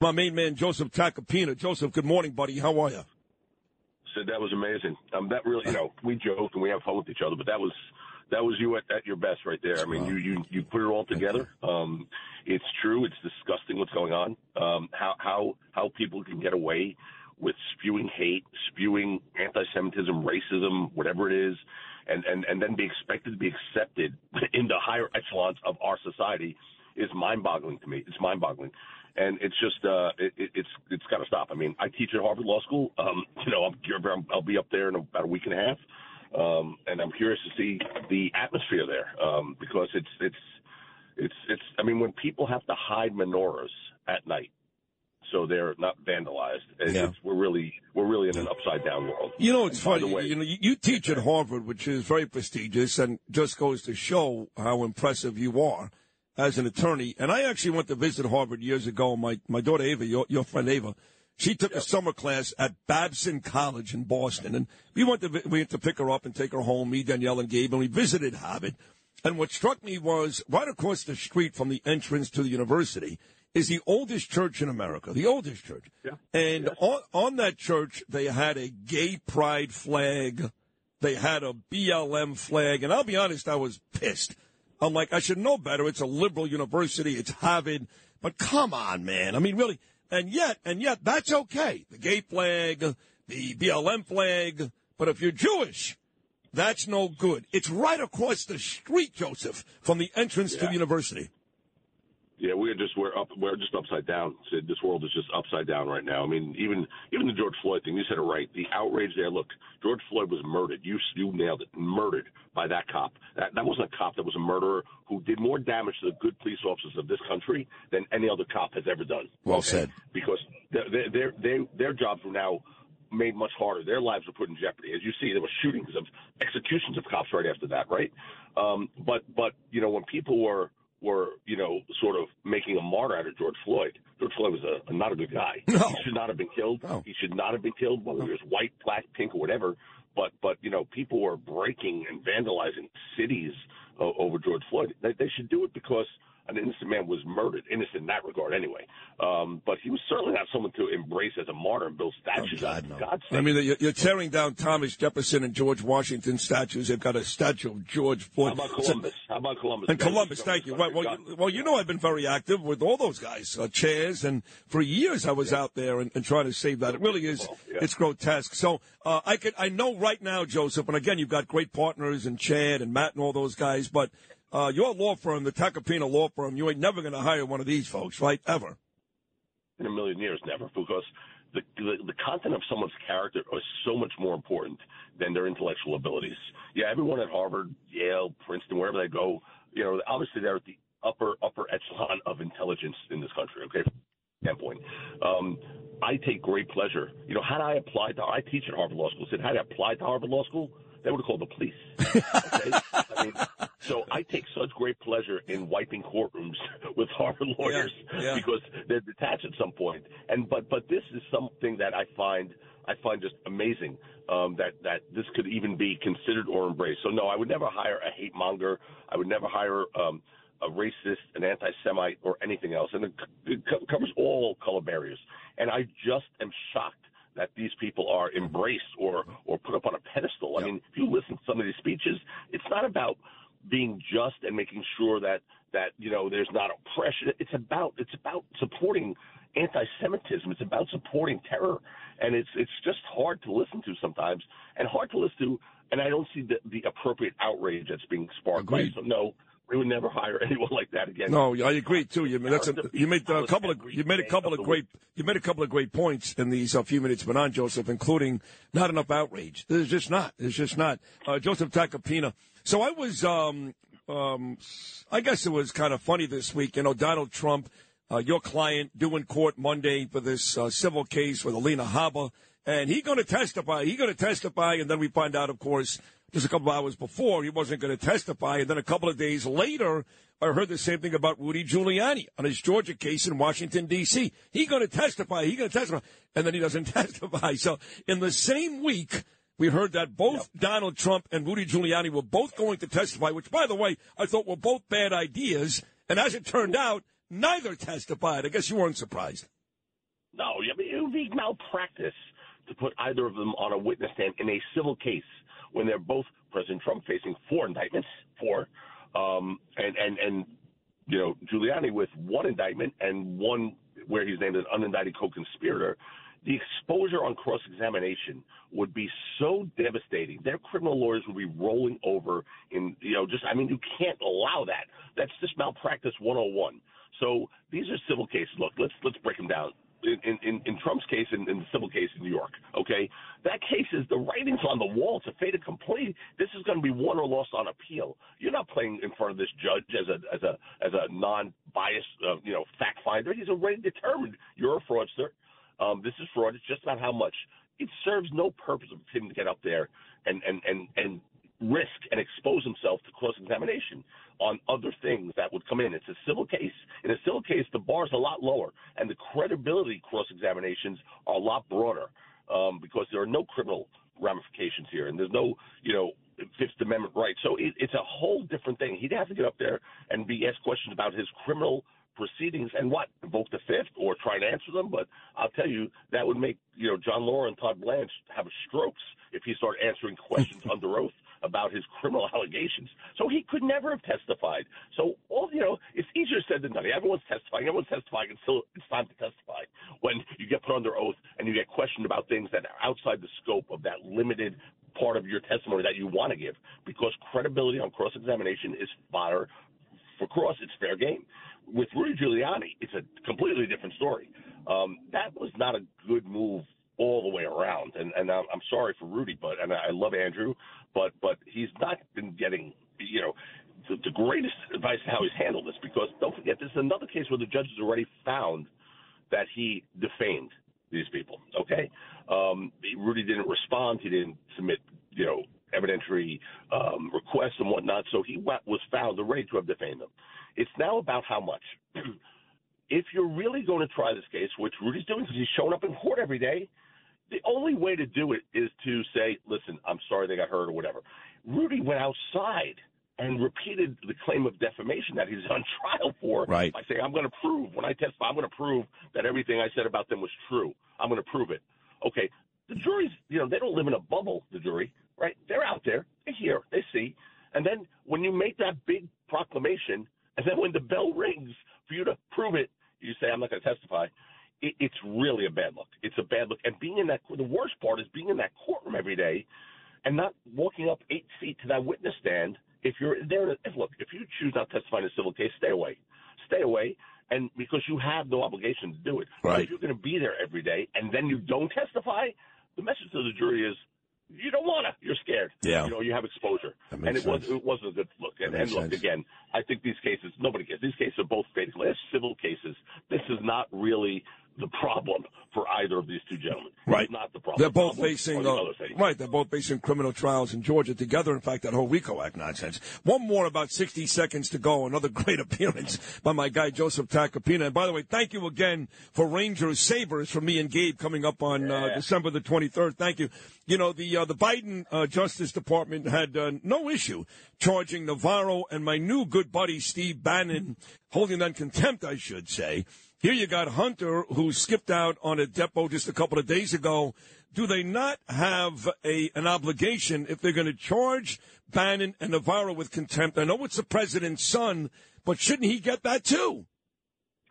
My main man, Joseph Tacopina. Joseph, good morning, buddy. How are you? Sid that was amazing. Um, that really, you know, we joke and we have fun with each other, but that was that was you at, at your best right there. I mean, you you you put it all together. Um, it's true. It's disgusting what's going on. Um, how how how people can get away with spewing hate, spewing anti-Semitism, racism, whatever it is, and and and then be expected to be accepted in the higher echelons of our society is mind-boggling to me. It's mind-boggling and it's just uh, it, it's it's got to stop. I mean, I teach at Harvard Law School. Um, you know, I'm, I'll be up there in about a week and a half, um, and I'm curious to see the atmosphere there um, because it's it's it's it's. I mean, when people have to hide menorahs at night. So they're not vandalized. Yeah. we're really we're really in an upside down world. You know, it's funny. Way, you know, you teach at Harvard, which is very prestigious, and just goes to show how impressive you are as an attorney. And I actually went to visit Harvard years ago. My, my daughter Ava, your, your friend Ava, she took a summer class at Babson College in Boston. And we went to, we went to pick her up and take her home, me, Danielle, and Gabe, and we visited Harvard. And what struck me was right across the street from the entrance to the university is the oldest church in America, the oldest church. Yeah. And on, on that church, they had a gay pride flag. They had a BLM flag. And I'll be honest, I was pissed. I'm like, I should know better. It's a liberal university. It's Harvard. But come on, man. I mean, really. And yet, and yet, that's okay. The gay flag, the BLM flag. But if you're Jewish, that's no good. It's right across the street, Joseph, from the entrance yeah. to the university. Yeah, we're just we're up we're just upside down. Sid. This world is just upside down right now. I mean, even even the George Floyd thing. You said it right. The outrage there. Look, George Floyd was murdered. You you nailed it. Murdered by that cop. That that wasn't a cop. That was a murderer who did more damage to the good police officers of this country than any other cop has ever done. Well okay? said. Because their their their their jobs were now made much harder. Their lives were put in jeopardy. As you see, there were shootings of executions of cops right after that, right? Um, but but you know when people were were, you know, sort of making a martyr out of George Floyd. George Floyd was a, not a good guy. No. He should not have been killed. No. He should not have been killed, whether no. he was white, black, pink, or whatever. But but you know, people were breaking and vandalizing cities uh, over George Floyd. They, they should do it because an innocent man was murdered, innocent in that regard anyway. Um, but he was certainly not someone to embrace as a martyr and build statues. Oh, God, no. God's I mean, you're tearing down Thomas Jefferson and George Washington statues. They've got a statue of George Floyd. How about Columbus? How about Columbus? And Columbus, thank you. Well, well, well, you know I've been very active with all those guys, uh, chairs, and for years I was yeah. out there and, and, trying to save that. It really is, yeah. it's grotesque. So uh, I could, I know right now, Joseph, and again, you've got great partners and Chad and Matt and all those guys, but uh, your law firm, the Tacopina Law Firm, you ain't never going to hire one of these folks, right? Ever. In a million years, never, because the, the, the content of someone's character is so much more important than their intellectual abilities. Yeah, everyone at Harvard, Yale, Princeton, wherever they go, you know, obviously they're at the upper upper echelon of intelligence in this country. Okay, standpoint. Um, I take great pleasure. You know, had I applied to, I teach at Harvard Law School. Sid had I applied to Harvard Law School, they would have called the police. Okay? I mean, so I take such great pleasure in wiping courtrooms with Harvard lawyers yeah, yeah. because they're detached at some point. And but but this is something that I find I find just amazing um, that that this could even be considered or embraced. So no, I would never hire a hate monger. I would never hire um, a racist, an anti-Semite, or anything else. And it, it covers all color barriers. And I just am shocked that these people are embraced or or put up on a pedestal. I mean, if you listen to some of these speeches, it's not about being just and making sure that that you know there's not oppression. It's about it's about supporting anti-Semitism. It's about supporting terror, and it's it's just hard to listen to sometimes, and hard to listen to. And I don't see the the appropriate outrage that's being sparked. Agreed. By, so no, we would never hire anyone like that again. No, I agree too. You, that's a, you made a couple of you made a couple of great you made a couple of great points in these uh, few minutes been on Joseph, including not enough outrage. There's just not. There's just not. Uh, Joseph Tacopina. So I was, um, um, I guess it was kind of funny this week. You know, Donald Trump uh, your client due in court Monday for this uh, civil case with Alina Habba, and he's going to testify. He's going to testify, and then we find out, of course, just a couple of hours before he wasn't going to testify, and then a couple of days later, I heard the same thing about Rudy Giuliani on his Georgia case in Washington D.C. He's going to testify. He's going to testify, and then he doesn't testify. So in the same week. We heard that both yep. Donald Trump and Rudy Giuliani were both going to testify, which, by the way, I thought were both bad ideas. And as it turned out, neither testified. I guess you weren't surprised. No, I mean, it would be malpractice to put either of them on a witness stand in a civil case when they're both President Trump facing four indictments, four, um, and and and you know Giuliani with one indictment and one where he's named an unindicted co-conspirator. The exposure on cross examination would be so devastating. Their criminal lawyers would be rolling over in, you know, just, I mean, you can't allow that. That's just malpractice 101. So these are civil cases. Look, let's let's break them down. In, in, in Trump's case, in, in the civil case in New York, okay, that case is the writings on the wall. It's a fait accompli. This is going to be won or lost on appeal. You're not playing in front of this judge as a as a as a non-biased, uh, you know, fact finder. He's already determined you're a fraudster. Um, this is fraud. It's just about how much. It serves no purpose of him to get up there and and and and risk and expose himself to cross examination on other things that would come in. It's a civil case. In a civil case, the bar is a lot lower, and the credibility cross examinations are a lot broader um, because there are no criminal ramifications here, and there's no, you know, Fifth Amendment right. So it, it's a whole different thing. He'd have to get up there and be asked questions about his criminal proceedings and what invoke the fifth or try and answer them. But I'll tell you that would make you know John Lauro and Todd Blanche have strokes if he started answering questions under oath about his criminal allegations. So he could never have testified. So all you know, it's easier said than done. Everyone's testifying. Everyone's testifying until it's time to testify. When you get put under oath and you get questioned about things that are outside the scope of that limited part of your testimony that you want to give, because credibility on cross examination is fodder for cross. It's fair game. With Rudy Giuliani, it's a completely different story. Um, that was not a good move all the way around. And and I'm, I'm sorry for Rudy, but and I love Andrew, but but he's not been getting you know the, the greatest advice on how he's handled this because don't forget this is another case where the judge has already found that he defamed these people. Okay, um, Rudy didn't respond. He didn't submit you know evidentiary um, requests and whatnot, so he was found already to have defamed them. It's now about how much. if you're really going to try this case, which Rudy's doing because he's showing up in court every day, the only way to do it is to say, listen, I'm sorry they got hurt or whatever. Rudy went outside and repeated the claim of defamation that he's on trial for right. by saying, I'm going to prove, when I testify, I'm going to prove that everything I said about them was true. I'm going to prove it. Okay. The jury's, you know, they don't live in a bubble, the jury, right? They're out there. They hear, they see. And then when you make that big proclamation, and then when the bell rings for you to prove it, you say, I'm not going to testify it, it's really a bad look. It's a bad look. And being in that, the worst part is being in that courtroom every day and not walking up eight feet to that witness stand. If you're there, if, look, if you choose not to testify in a civil case, stay away. Stay away. And because you have no obligation to do it. Right. But if you're going to be there every day and then you don't testify, the message to the jury is you don't want to. You're scared. Yeah. You know, you have exposure. And it, sense. was, it wasn't a good look. And, and look, sense. again, I think these cases, nobody gets, these cases are both basically civil cases. This is not really the problem for either of these two gentlemen. Right. Not the problem. They're The both problem facing the uh, right. They're both facing criminal trials in Georgia together. In fact, that whole RICO Act nonsense. One more, about sixty seconds to go. Another great appearance by my guy Joseph Tacopina. And by the way, thank you again for Rangers Sabres for me and Gabe coming up on uh, December the twenty third. Thank you. You know the uh, the Biden uh, Justice Department had uh, no issue charging Navarro and my new good buddy Steve Bannon, holding them in contempt, I should say. Here you got Hunter, who skipped out on a depot just a couple of days ago. Do they not have a an obligation if they're going to charge Bannon and Navarro with contempt? I know it's the president's son, but shouldn't he get that too?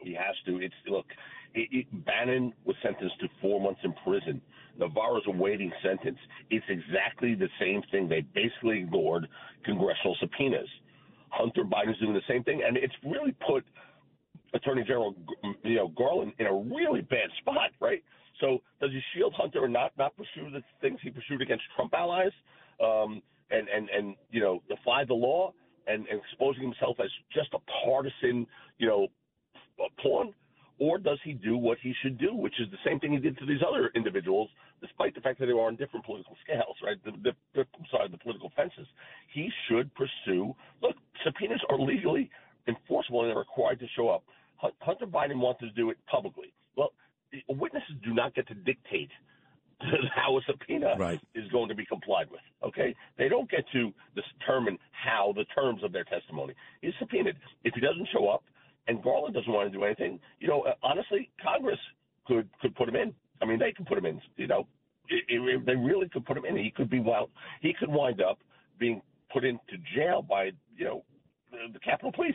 He has to. It's look. It, it, Bannon was sentenced to four months in prison. Navarro's a waiting sentence. It's exactly the same thing. They basically ignored congressional subpoenas. Hunter Biden's doing the same thing, and it's really put Attorney General, you know, Garland in a really bad spot, right? So does he shield Hunter or not? Not pursue the things he pursued against Trump allies, um, and and and you know, defy the law and, and exposing himself as just a partisan, you know, pawn. Or does he do what he should do, which is the same thing he did to these other individuals, despite the fact that they were on different political scales, right? The, the, the sorry, the political fences. He should pursue. Look, subpoenas are legally enforceable and they're required to show up. Hunter Biden wants to do it publicly. Well, witnesses do not get to dictate how a subpoena right. is going to be complied with. Okay, they don't get to determine how the terms of their testimony is subpoenaed. If he doesn't show up, and Garland doesn't want to do anything, you know, uh, honestly, Congress could could put him in. I mean, they could put him in. You know, it, it, they really could put him in. He could be wild. He could wind up being put into jail by you know the, the Capitol Police.